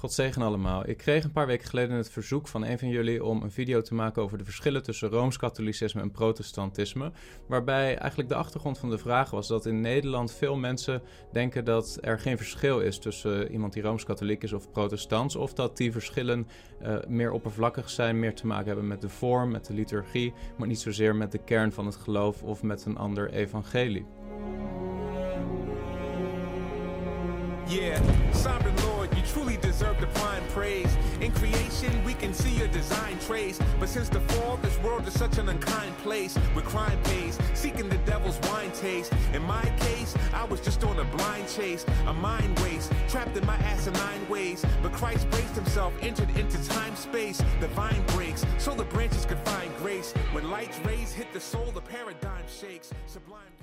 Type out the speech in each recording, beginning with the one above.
God zegen allemaal. Ik kreeg een paar weken geleden het verzoek van een van jullie om een video te maken over de verschillen tussen rooms-katholicisme en protestantisme. Waarbij eigenlijk de achtergrond van de vraag was dat in Nederland veel mensen denken dat er geen verschil is tussen iemand die rooms-katholiek is of protestants. Of dat die verschillen uh, meer oppervlakkig zijn, meer te maken hebben met de vorm, met de liturgie, maar niet zozeer met de kern van het geloof of met een ander evangelie. Yeah, Lord, you truly praise. In creation, we can see your design trace. But since the fall, this world is such an unkind place. With crime pays, seeking the devil's wine taste. In my case, I was just on a blind chase, a mind waste, trapped in my asinine ways. But Christ braced himself, entered into time space. The vine breaks, so the branches could find grace. When light's rays hit the soul, the paradigm shakes. Sublime.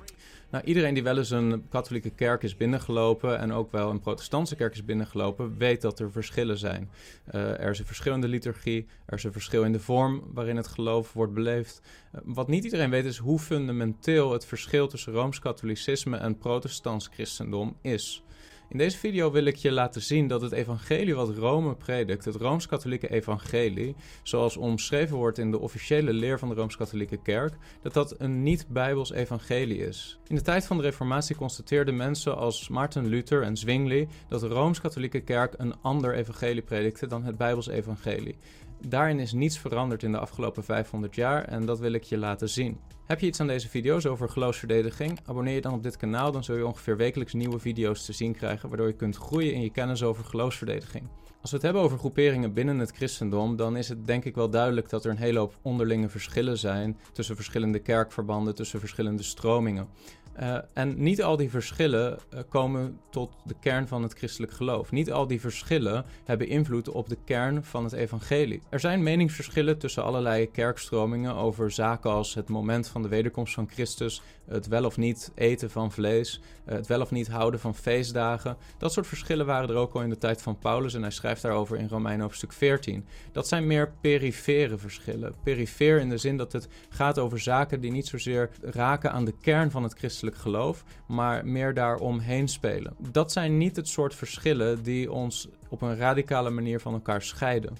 Nou, iedereen die wel eens een katholieke kerk is binnengelopen en ook wel een protestantse kerk is binnengelopen, weet dat er verschillen zijn. Uh, er is een verschil in de liturgie, er is een verschil in de vorm waarin het geloof wordt beleefd. Uh, wat niet iedereen weet is hoe fundamenteel het verschil tussen rooms-katholicisme en protestants christendom is. In deze video wil ik je laten zien dat het evangelie wat Rome predikt, het Rooms-Katholieke evangelie, zoals omschreven wordt in de officiële leer van de Rooms-Katholieke Kerk, dat dat een niet-Bijbels evangelie is. In de tijd van de Reformatie constateerden mensen als Maarten Luther en Zwingli dat de Rooms-Katholieke Kerk een ander evangelie predikte dan het Bijbels evangelie. Daarin is niets veranderd in de afgelopen 500 jaar en dat wil ik je laten zien. Heb je iets aan deze video's over geloofsverdediging? Abonneer je dan op dit kanaal, dan zul je ongeveer wekelijks nieuwe video's te zien krijgen, waardoor je kunt groeien in je kennis over geloofsverdediging. Als we het hebben over groeperingen binnen het christendom, dan is het denk ik wel duidelijk dat er een hele hoop onderlinge verschillen zijn tussen verschillende kerkverbanden, tussen verschillende stromingen. Uh, en niet al die verschillen uh, komen tot de kern van het christelijk geloof. Niet al die verschillen hebben invloed op de kern van het evangelie. Er zijn meningsverschillen tussen allerlei kerkstromingen over zaken als het moment van de wederkomst van Christus, het wel of niet eten van vlees, uh, het wel of niet houden van feestdagen. Dat soort verschillen waren er ook al in de tijd van Paulus en hij schrijft daarover in Romeinen hoofdstuk 14. Dat zijn meer perifere verschillen. Perifeer in de zin dat het gaat over zaken die niet zozeer raken aan de kern van het christelijk geloof, maar meer daaromheen spelen. Dat zijn niet het soort verschillen die ons op een radicale manier van elkaar scheiden.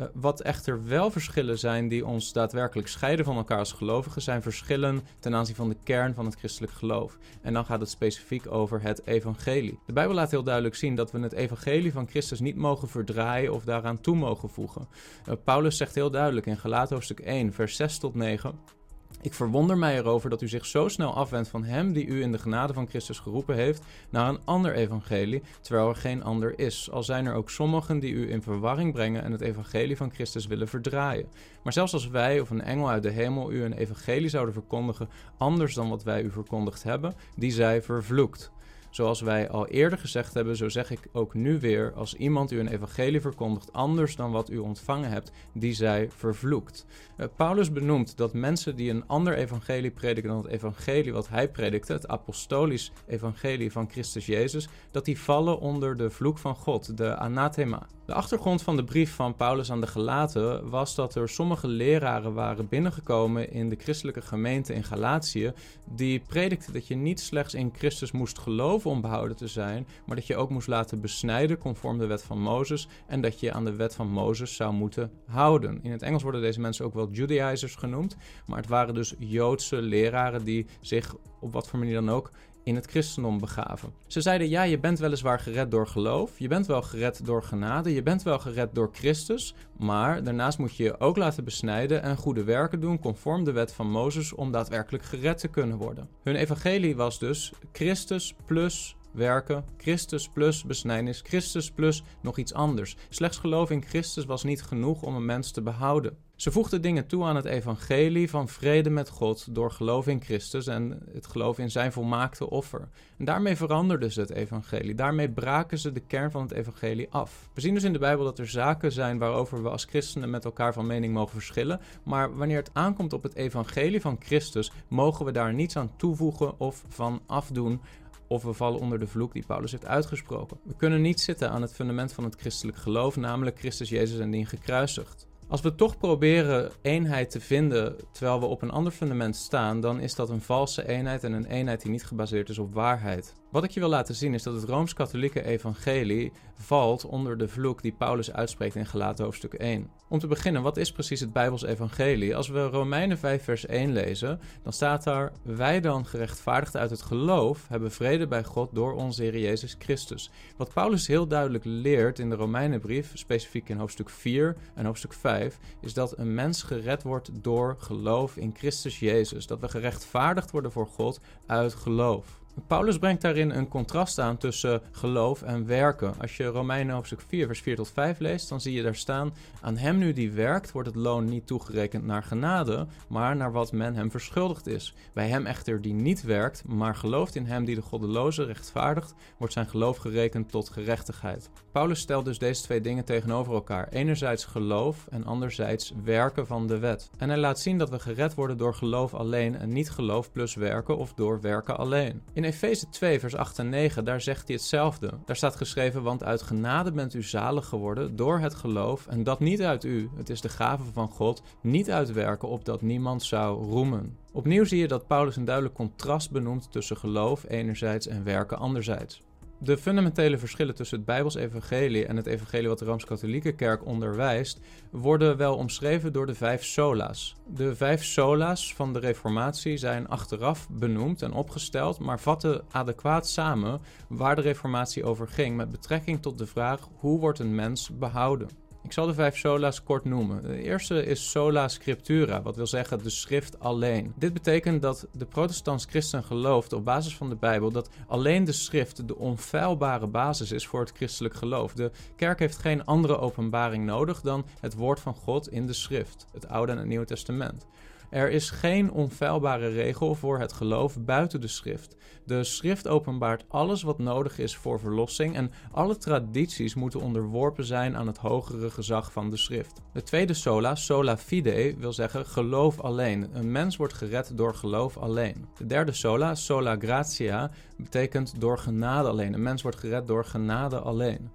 Uh, wat echter wel verschillen zijn die ons daadwerkelijk scheiden van elkaar als gelovigen, zijn verschillen ten aanzien van de kern van het christelijk geloof. En dan gaat het specifiek over het evangelie. De Bijbel laat heel duidelijk zien dat we het evangelie van Christus niet mogen verdraaien of daaraan toe mogen voegen. Uh, Paulus zegt heel duidelijk in Galaten hoofdstuk 1, vers 6 tot 9. Ik verwonder mij erover dat u zich zo snel afwendt van hem die u in de genade van Christus geroepen heeft naar een ander evangelie, terwijl er geen ander is. Al zijn er ook sommigen die u in verwarring brengen en het evangelie van Christus willen verdraaien. Maar zelfs als wij of een engel uit de hemel u een evangelie zouden verkondigen anders dan wat wij u verkondigd hebben, die zij vervloekt. Zoals wij al eerder gezegd hebben, zo zeg ik ook nu weer: als iemand u een evangelie verkondigt anders dan wat u ontvangen hebt, die zij vervloekt. Uh, Paulus benoemt dat mensen die een ander evangelie prediken dan het evangelie wat hij predikte, het apostolisch evangelie van Christus Jezus, dat die vallen onder de vloek van God, de anathema. De achtergrond van de brief van Paulus aan de Galaten was dat er sommige leraren waren binnengekomen in de christelijke gemeente in Galatië, die predikten dat je niet slechts in Christus moest geloven om behouden te zijn, maar dat je ook moest laten besnijden conform de wet van Mozes en dat je aan de wet van Mozes zou moeten houden. In het Engels worden deze mensen ook wel Judaizers genoemd, maar het waren dus Joodse leraren die zich op wat voor manier dan ook in het christendom begaven. Ze zeiden: Ja, je bent weliswaar gered door geloof, je bent wel gered door genade, je bent wel gered door Christus, maar daarnaast moet je je ook laten besnijden en goede werken doen conform de wet van Mozes om daadwerkelijk gered te kunnen worden. Hun evangelie was dus Christus plus werken, Christus plus besnijdenis, Christus plus nog iets anders. Slechts geloof in Christus was niet genoeg om een mens te behouden. Ze voegden dingen toe aan het evangelie van vrede met God door geloof in Christus en het geloof in zijn volmaakte offer. En daarmee veranderden ze het evangelie. Daarmee braken ze de kern van het evangelie af. We zien dus in de Bijbel dat er zaken zijn waarover we als christenen met elkaar van mening mogen verschillen, maar wanneer het aankomt op het evangelie van Christus, mogen we daar niets aan toevoegen of van afdoen of we vallen onder de vloek die Paulus heeft uitgesproken. We kunnen niet zitten aan het fundament van het christelijk geloof, namelijk Christus Jezus en dien gekruisigd. Als we toch proberen eenheid te vinden terwijl we op een ander fundament staan, dan is dat een valse eenheid en een eenheid die niet gebaseerd is op waarheid. Wat ik je wil laten zien is dat het rooms-katholieke evangelie valt onder de vloek die Paulus uitspreekt in Galaten hoofdstuk 1. Om te beginnen, wat is precies het Bijbels evangelie? Als we Romeinen 5 vers 1 lezen, dan staat daar: Wij dan gerechtvaardigd uit het geloof hebben vrede bij God door onze Heer Jezus Christus. Wat Paulus heel duidelijk leert in de Romeinenbrief, specifiek in hoofdstuk 4 en hoofdstuk 5, is dat een mens gered wordt door geloof in Christus Jezus. Dat we gerechtvaardigd worden voor God uit geloof. Paulus brengt daarin een contrast aan tussen geloof en werken. Als je Romeinen hoofdstuk 4, vers 4 tot 5 leest, dan zie je daar staan: Aan hem nu die werkt, wordt het loon niet toegerekend naar genade, maar naar wat men hem verschuldigd is. Bij hem echter die niet werkt, maar gelooft in hem die de goddeloze rechtvaardigt, wordt zijn geloof gerekend tot gerechtigheid. Paulus stelt dus deze twee dingen tegenover elkaar: enerzijds geloof en anderzijds werken van de wet. En hij laat zien dat we gered worden door geloof alleen en niet geloof plus werken of door werken alleen. In Efeze 2, vers 8 en 9, daar zegt hij hetzelfde. Daar staat geschreven: Want uit genade bent u zalig geworden door het geloof, en dat niet uit u. Het is de gave van God, niet uitwerken opdat niemand zou roemen. Opnieuw zie je dat Paulus een duidelijk contrast benoemt tussen geloof enerzijds en werken anderzijds. De fundamentele verschillen tussen het Bijbels evangelie en het evangelie wat de Rooms-Katholieke Kerk onderwijst, worden wel omschreven door de vijf sola's. De vijf sola's van de Reformatie zijn achteraf benoemd en opgesteld, maar vatten adequaat samen waar de Reformatie over ging met betrekking tot de vraag hoe wordt een mens behouden. Ik zal de vijf sola's kort noemen. De eerste is sola scriptura, wat wil zeggen de schrift alleen. Dit betekent dat de protestants christen gelooft op basis van de Bijbel dat alleen de schrift de onfeilbare basis is voor het christelijk geloof. De kerk heeft geen andere openbaring nodig dan het woord van God in de schrift, het Oude en het Nieuwe Testament. Er is geen onfeilbare regel voor het geloof buiten de schrift. De schrift openbaart alles wat nodig is voor verlossing en alle tradities moeten onderworpen zijn aan het hogere gezag van de schrift. De tweede sola, sola fide, wil zeggen geloof alleen. Een mens wordt gered door geloof alleen. De derde sola, sola gratia, betekent door genade alleen. Een mens wordt gered door genade alleen.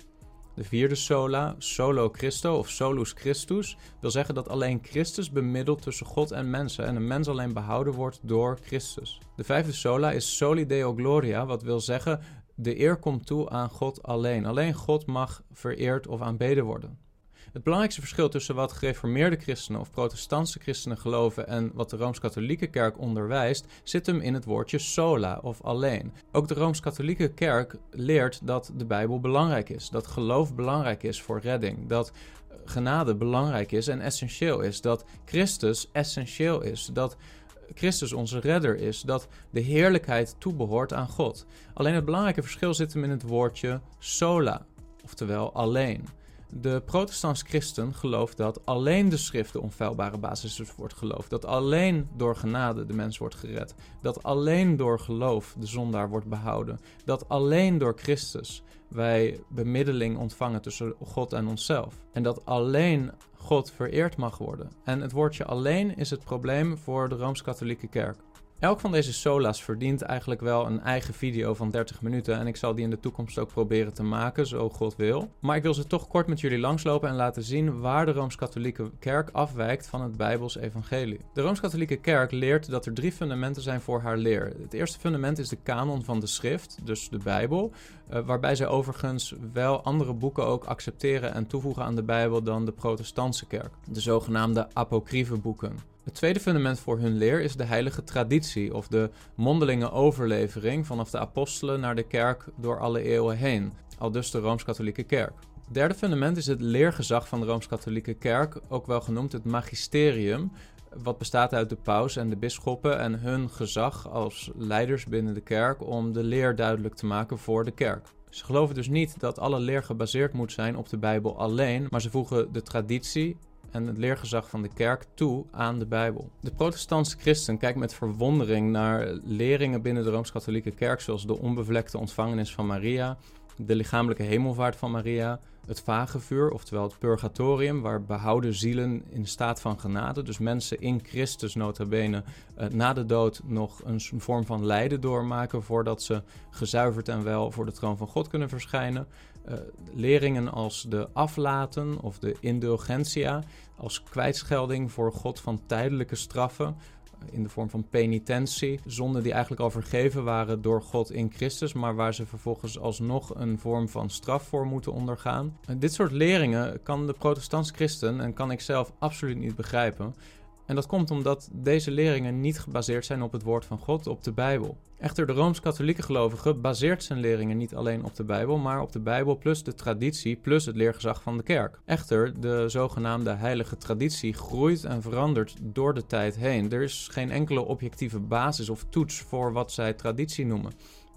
De vierde sola, solo Christo of solus Christus, wil zeggen dat alleen Christus bemiddelt tussen God en mensen en een mens alleen behouden wordt door Christus. De vijfde sola is soli deo gloria, wat wil zeggen de eer komt toe aan God alleen. Alleen God mag vereerd of aanbeden worden. Het belangrijkste verschil tussen wat gereformeerde christenen of protestantse christenen geloven en wat de Rooms-Katholieke Kerk onderwijst, zit hem in het woordje sola of alleen. Ook de Rooms-Katholieke Kerk leert dat de Bijbel belangrijk is, dat geloof belangrijk is voor redding, dat genade belangrijk is en essentieel is, dat Christus essentieel is, dat Christus onze redder is, dat de heerlijkheid toebehoort aan God. Alleen het belangrijke verschil zit hem in het woordje sola, oftewel alleen. De protestants christen gelooft dat alleen de schrift de onfeilbare basis wordt geloofd. Dat alleen door genade de mens wordt gered. Dat alleen door geloof de zondaar wordt behouden. Dat alleen door Christus wij bemiddeling ontvangen tussen God en onszelf. En dat alleen God vereerd mag worden. En het woordje alleen is het probleem voor de Rooms-Katholieke Kerk. Elk van deze sola's verdient eigenlijk wel een eigen video van 30 minuten. En ik zal die in de toekomst ook proberen te maken, zo God wil. Maar ik wil ze toch kort met jullie langslopen en laten zien waar de Rooms-Katholieke Kerk afwijkt van het Bijbels Evangelie. De Rooms-Katholieke Kerk leert dat er drie fundamenten zijn voor haar leer. Het eerste fundament is de kanon van de schrift, dus de Bijbel. Uh, waarbij zij overigens wel andere boeken ook accepteren en toevoegen aan de Bijbel dan de Protestantse Kerk. De zogenaamde apocryfe boeken. Het tweede fundament voor hun leer is de heilige traditie, of de mondelinge overlevering vanaf de apostelen naar de kerk door alle eeuwen heen, al dus de Rooms-Katholieke Kerk. Het derde fundament is het leergezag van de Rooms-Katholieke Kerk, ook wel genoemd het magisterium, wat bestaat uit de paus en de bisschoppen en hun gezag als leiders binnen de kerk om de leer duidelijk te maken voor de kerk. Ze geloven dus niet dat alle leer gebaseerd moet zijn op de Bijbel alleen, maar ze voegen de traditie en het leergezag van de kerk toe aan de Bijbel. De protestantse christen kijkt met verwondering naar leringen binnen de Rooms-Katholieke Kerk, zoals de onbevlekte ontvangenis van Maria, de lichamelijke hemelvaart van Maria, het vagevuur, oftewel het purgatorium, waar behouden zielen in staat van genade, dus mensen in Christus notabene, uh, na de dood nog een vorm van lijden doormaken voordat ze gezuiverd en wel voor de troon van God kunnen verschijnen. Uh, leringen als de aflaten of de indulgentia als kwijtschelding voor God van tijdelijke straffen, in de vorm van penitentie. Zonden die eigenlijk al vergeven waren door God in Christus, maar waar ze vervolgens alsnog een vorm van straf voor moeten ondergaan. dit soort leringen kan de protestants christen en kan ik zelf absoluut niet begrijpen. En dat komt omdat deze leringen niet gebaseerd zijn op het woord van God, op de Bijbel. Echter, de rooms-katholieke gelovige baseert zijn leringen niet alleen op de Bijbel, maar op de Bijbel plus de traditie plus het leergezag van de kerk. Echter, de zogenaamde heilige traditie groeit en verandert door de tijd heen. Er is geen enkele objectieve basis of toets voor wat zij traditie noemen.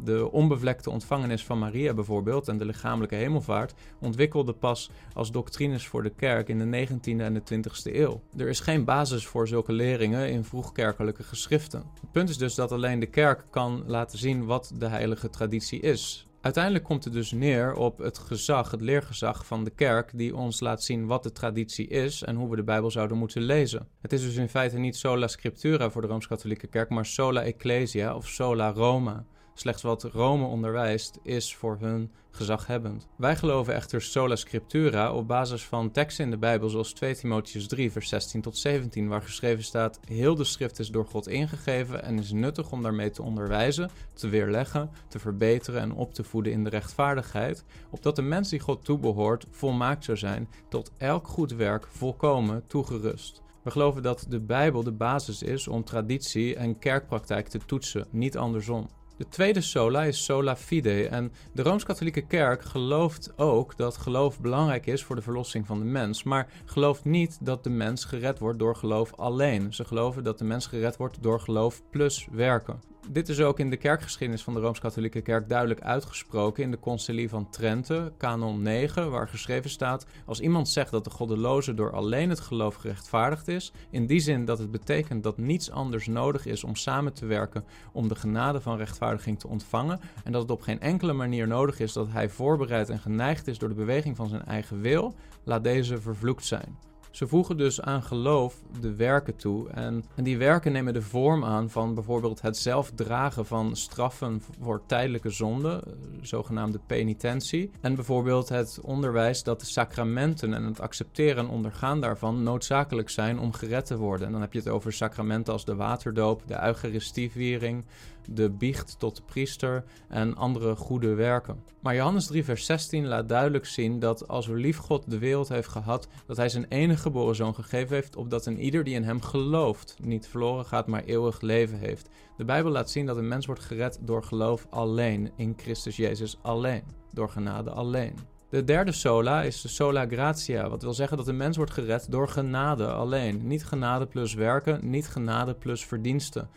De onbevlekte ontvangenis van Maria bijvoorbeeld en de lichamelijke hemelvaart ontwikkelde pas als doctrines voor de kerk in de 19e en de 20e eeuw. Er is geen basis voor zulke leringen in vroegkerkelijke geschriften. Het punt is dus dat alleen de kerk kan laten zien wat de heilige traditie is. Uiteindelijk komt het dus neer op het gezag, het leergezag van de kerk, die ons laat zien wat de traditie is en hoe we de Bijbel zouden moeten lezen. Het is dus in feite niet sola scriptura voor de Rooms-Katholieke Kerk, maar sola ecclesia of sola Roma. Slechts wat Rome onderwijst is voor hun gezaghebbend. Wij geloven echter sola scriptura op basis van teksten in de Bijbel zoals 2 Timotheus 3 vers 16 tot 17 waar geschreven staat heel de schrift is door God ingegeven en is nuttig om daarmee te onderwijzen, te weerleggen, te verbeteren en op te voeden in de rechtvaardigheid, opdat de mens die God toebehoort volmaakt zou zijn, tot elk goed werk volkomen toegerust. We geloven dat de Bijbel de basis is om traditie en kerkpraktijk te toetsen, niet andersom. De tweede sola is sola fide. En de Rooms-Katholieke Kerk gelooft ook dat geloof belangrijk is voor de verlossing van de mens. Maar gelooft niet dat de mens gered wordt door geloof alleen. Ze geloven dat de mens gered wordt door geloof plus werken. Dit is ook in de kerkgeschiedenis van de Rooms-Katholieke Kerk duidelijk uitgesproken in de Concilie van Trente, kanon 9, waar geschreven staat: Als iemand zegt dat de goddeloze door alleen het geloof gerechtvaardigd is, in die zin dat het betekent dat niets anders nodig is om samen te werken om de genade van rechtvaardiging te ontvangen, en dat het op geen enkele manier nodig is dat hij voorbereid en geneigd is door de beweging van zijn eigen wil, laat deze vervloekt zijn. Ze voegen dus aan geloof de werken toe. En, en, die werken nemen de vorm aan van bijvoorbeeld het zelf dragen van straffen voor tijdelijke zonde, eh, zogenaamde penitentie. En bijvoorbeeld het onderwijs dat de sacramenten en het accepteren en ondergaan daarvan noodzakelijk zijn om gered te worden. En dan heb je het over sacramenten als de waterdoop, de eucharistieviering, de biecht tot de priester en andere goede werken. Maar Johannes 3, vers 16 laat duidelijk zien dat als lief God de wereld heeft gehad, dat hij zijn enige geboren zoon gegeven heeft, opdat een ieder die in hem gelooft niet verloren gaat, maar eeuwig leven heeft. De Bijbel laat zien dat een mens wordt gered door geloof alleen, in Christus Jezus alleen, door genade alleen. De derde sola is de sola gratia, wat wil zeggen dat een mens wordt gered door genade alleen. Niet genade plus werken, niet genade plus verdiensten.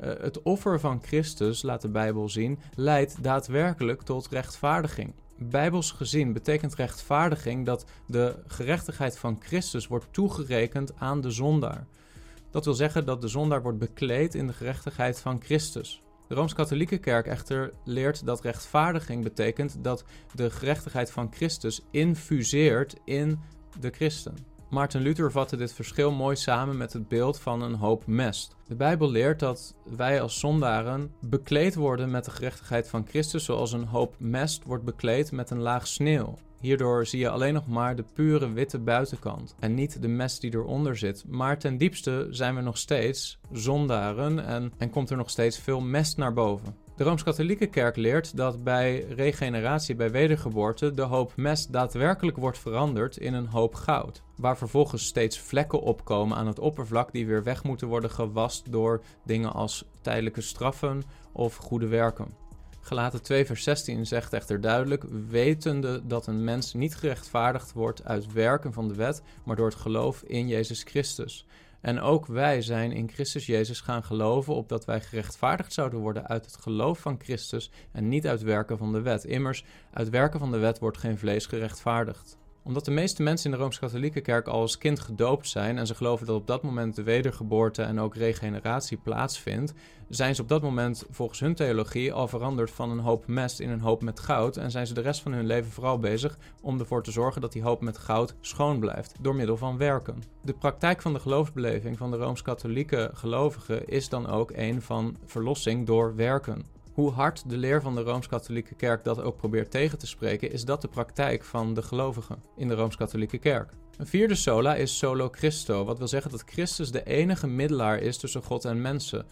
Uh, het offer van Christus, laat de Bijbel zien, leidt daadwerkelijk tot rechtvaardiging. Bijbels gezien betekent rechtvaardiging dat de gerechtigheid van Christus wordt toegerekend aan de zondaar. Dat wil zeggen dat de zondaar wordt bekleed in de gerechtigheid van Christus. De Rooms-Katholieke Kerk echter leert dat rechtvaardiging betekent dat de gerechtigheid van Christus infuseert in de christen. Maarten Luther vatte dit verschil mooi samen met het beeld van een hoop mest. De Bijbel leert dat wij als zondaren bekleed worden met de gerechtigheid van Christus, zoals een hoop mest wordt bekleed met een laag sneeuw. Hierdoor zie je alleen nog maar de pure witte buitenkant en niet de mest die eronder zit. Maar ten diepste zijn we nog steeds zondaren en, en komt er nog steeds veel mest naar boven. De Rooms-Katholieke Kerk leert dat bij regeneratie, bij wedergeboorte, de hoop mest daadwerkelijk wordt veranderd in een hoop goud. Waar vervolgens steeds vlekken opkomen aan het oppervlak die weer weg moeten worden gewast door dingen als tijdelijke straffen of goede werken. Gelaten 2 vers 16 zegt echter duidelijk, wetende dat een mens niet gerechtvaardigd wordt uit werken van de wet, maar door het geloof in Jezus Christus. En ook wij zijn in Christus Jezus gaan geloven, opdat wij gerechtvaardigd zouden worden uit het geloof van Christus en niet uit werken van de wet. Immers, uit werken van de wet wordt geen vlees gerechtvaardigd omdat de meeste mensen in de Rooms-Katholieke Kerk al als kind gedoopt zijn en ze geloven dat op dat moment de wedergeboorte en ook regeneratie plaatsvindt, zijn ze op dat moment volgens hun theologie al veranderd van een hoop mest in een hoop met goud en zijn ze de rest van hun leven vooral bezig om ervoor te zorgen dat die hoop met goud schoon blijft door middel van werken. De praktijk van de geloofsbeleving van de Rooms-Katholieke gelovigen is dan ook een van verlossing door werken. Hoe hard de leer van de Rooms-Katholieke Kerk dat ook probeert tegen te spreken, is dat de praktijk van de gelovigen in de Rooms-Katholieke Kerk. Een vierde sola is solo Christo, wat wil zeggen dat Christus de enige middelaar is tussen God en mensen.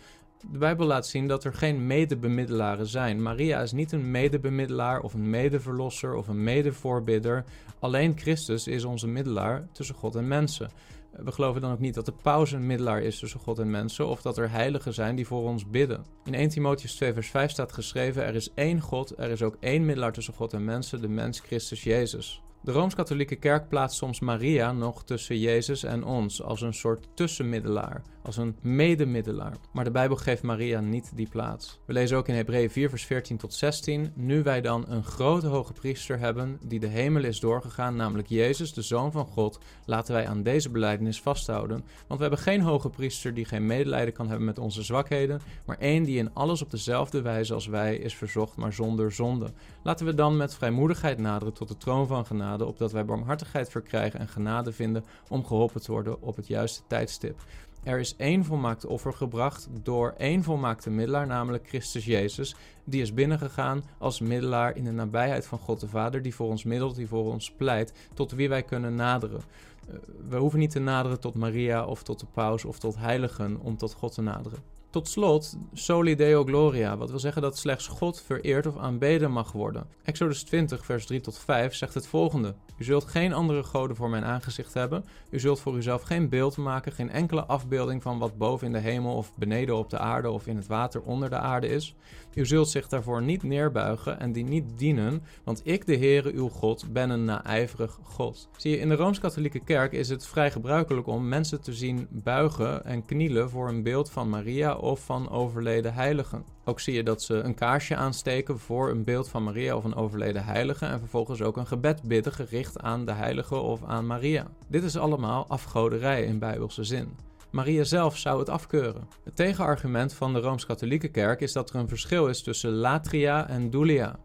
De Bijbel laat zien dat er geen medebemiddelaren zijn. Maria is niet een medebemiddelaar of een medeverlosser of een medevoorbidder. Alleen Christus is onze middelaar tussen God en mensen. We geloven dan ook niet dat de paus een middelaar is tussen God en mensen of dat er heiligen zijn die voor ons bidden. In 1 Timotheus 2 vers 5 staat geschreven: Er is één God, er is ook één middelaar tussen God en mensen, de mens Christus Jezus. De Rooms-Katholieke Kerk plaatst soms Maria nog tussen Jezus en ons als een soort tussenmiddelaar, als een medemiddelaar. Maar de Bijbel geeft Maria niet die plaats. We lezen ook in Hebreeën 4 vers 14 tot 16: Nu wij dan een grote hoge priester hebben die de hemel is doorgegaan, namelijk Jezus, de Zoon van God, laten wij aan deze belijdenis vasthouden. Want we hebben geen hoge priester die geen medelijden kan hebben met onze zwakheden, maar één die in alles op dezelfde wijze als wij is verzocht, maar zonder zonde. Laten we dan met vrijmoedigheid naderen tot de troon van genade opdat wij barmhartigheid verkrijgen en genade vinden om geholpen te worden op het juiste tijdstip. Er is één volmaakte offer gebracht door één volmaakte middelaar, namelijk Christus Jezus. Die is binnengegaan als middelaar in de nabijheid van God de Vader, die voor ons middelt, die voor ons pleit, tot wie wij kunnen naderen. Eh, we hoeven niet te naderen tot Maria of tot de paus of tot heiligen om tot God te naderen. Tot slot, soli deo gloria, wat wil zeggen dat slechts God vereerd of aanbeden mag worden. Exodus 20, vers 3 tot 5 zegt het volgende: U zult geen andere goden voor mijn aangezicht hebben. U zult voor uzelf geen beeld maken, geen enkele afbeelding van wat boven in de hemel of beneden op de aarde of in het water onder de aarde is. U zult zich daarvoor niet neerbuigen en die niet dienen, want ik, de Heere uw God, ben een naijverig God. Zie je, in de Rooms-Katholieke Kerk is het vrij gebruikelijk om mensen te zien buigen en knielen voor een beeld van Maria of van overleden heiligen. Ook zie je dat ze een kaarsje aansteken voor een beeld van Maria of een overleden heilige en vervolgens ook een gebed bidden gericht aan de heilige of aan Maria. Dit is allemaal afgoderij in bijbelse zin. Maria zelf zou het afkeuren. Het tegenargument van de Rooms-Katholieke Kerk is dat er een verschil is tussen latria en doulia.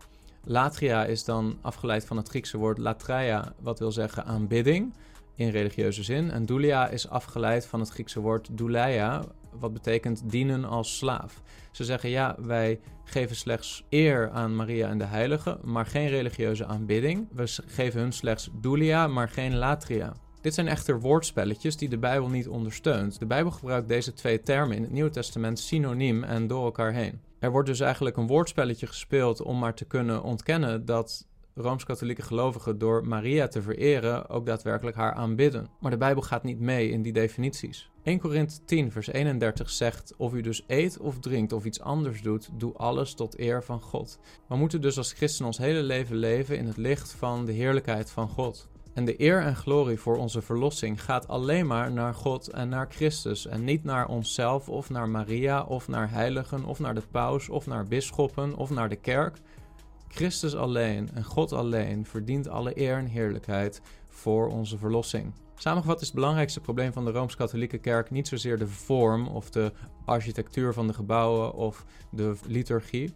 Latria is dan afgeleid van het Griekse woord latreia, wat wil zeggen aanbidding in religieuze zin. En doulia is afgeleid van het Griekse woord douleia, wat betekent dienen als slaaf. Ze zeggen ja, wij geven slechts eer aan Maria en de Heilige, maar geen religieuze aanbidding. We geven hun slechts doulia, maar geen latria. Dit zijn echter woordspelletjes die de Bijbel niet ondersteunt. De Bijbel gebruikt deze twee termen in het Nieuwe Testament synoniem en door elkaar heen. Er wordt dus eigenlijk een woordspelletje gespeeld om maar te kunnen ontkennen dat Rooms-Katholieke gelovigen door Maria te vereren ook daadwerkelijk haar aanbidden. Maar de Bijbel gaat niet mee in die definities. 1 Korinthe 10 vers 31 zegt, of u dus eet of drinkt of iets anders doet, doe alles tot eer van God. We moeten dus als christen ons hele leven leven in het licht van de heerlijkheid van God. En de eer en glorie voor onze verlossing gaat alleen maar naar God en naar Christus en niet naar onszelf of naar Maria of naar heiligen of naar de paus of naar bisschoppen of naar de kerk. Christus alleen en God alleen verdient alle eer en heerlijkheid voor onze verlossing. Samengevat is het belangrijkste probleem van de Rooms-Katholieke Kerk niet zozeer de vorm of de architectuur van de gebouwen of de liturgie.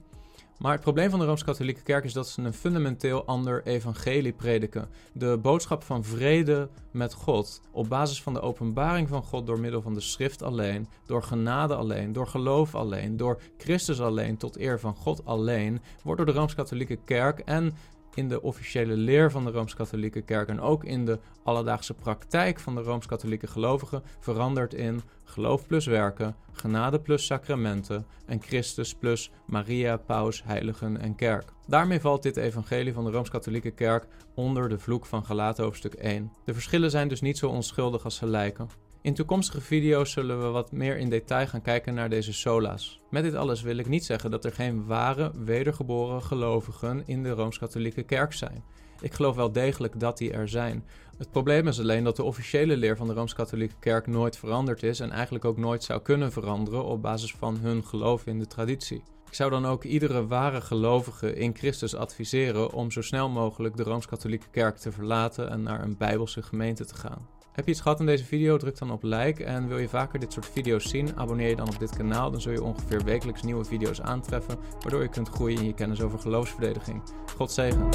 Maar het probleem van de Rooms-Katholieke Kerk is dat ze een fundamenteel ander evangelie prediken. De boodschap van vrede met God, op basis van de openbaring van God door middel van de schrift alleen, door genade alleen, door geloof alleen, door Christus alleen, tot eer van God alleen, wordt door de Rooms-Katholieke Kerk en in de officiële leer van de Rooms-Katholieke Kerk en ook in de alledaagse praktijk van de Rooms-Katholieke gelovigen verandert in geloof plus werken, genade plus sacramenten en Christus plus Maria, paus, heiligen en kerk. Daarmee valt dit evangelie van de Rooms-Katholieke Kerk onder de vloek van Galaten hoofdstuk 1. De verschillen zijn dus niet zo onschuldig als ze lijken. In toekomstige video's zullen we wat meer in detail gaan kijken naar deze sola's. Met dit alles wil ik niet zeggen dat er geen ware, wedergeboren gelovigen in de Rooms-Katholieke Kerk zijn. Ik geloof wel degelijk dat die er zijn. Het probleem is alleen dat de officiële leer van de Rooms-Katholieke Kerk nooit veranderd is en eigenlijk ook nooit zou kunnen veranderen op basis van hun geloof in de traditie. Ik zou dan ook iedere ware gelovige in Christus adviseren om zo snel mogelijk de Rooms-Katholieke Kerk te verlaten en naar een Bijbelse gemeente te gaan. Heb je iets gehad in deze video? Druk dan op like. En wil je vaker dit soort video's zien? Abonneer je dan op dit kanaal. Dan zul je ongeveer wekelijks nieuwe video's aantreffen. Waardoor je kunt groeien in je kennis over geloofsverdediging. God zegen.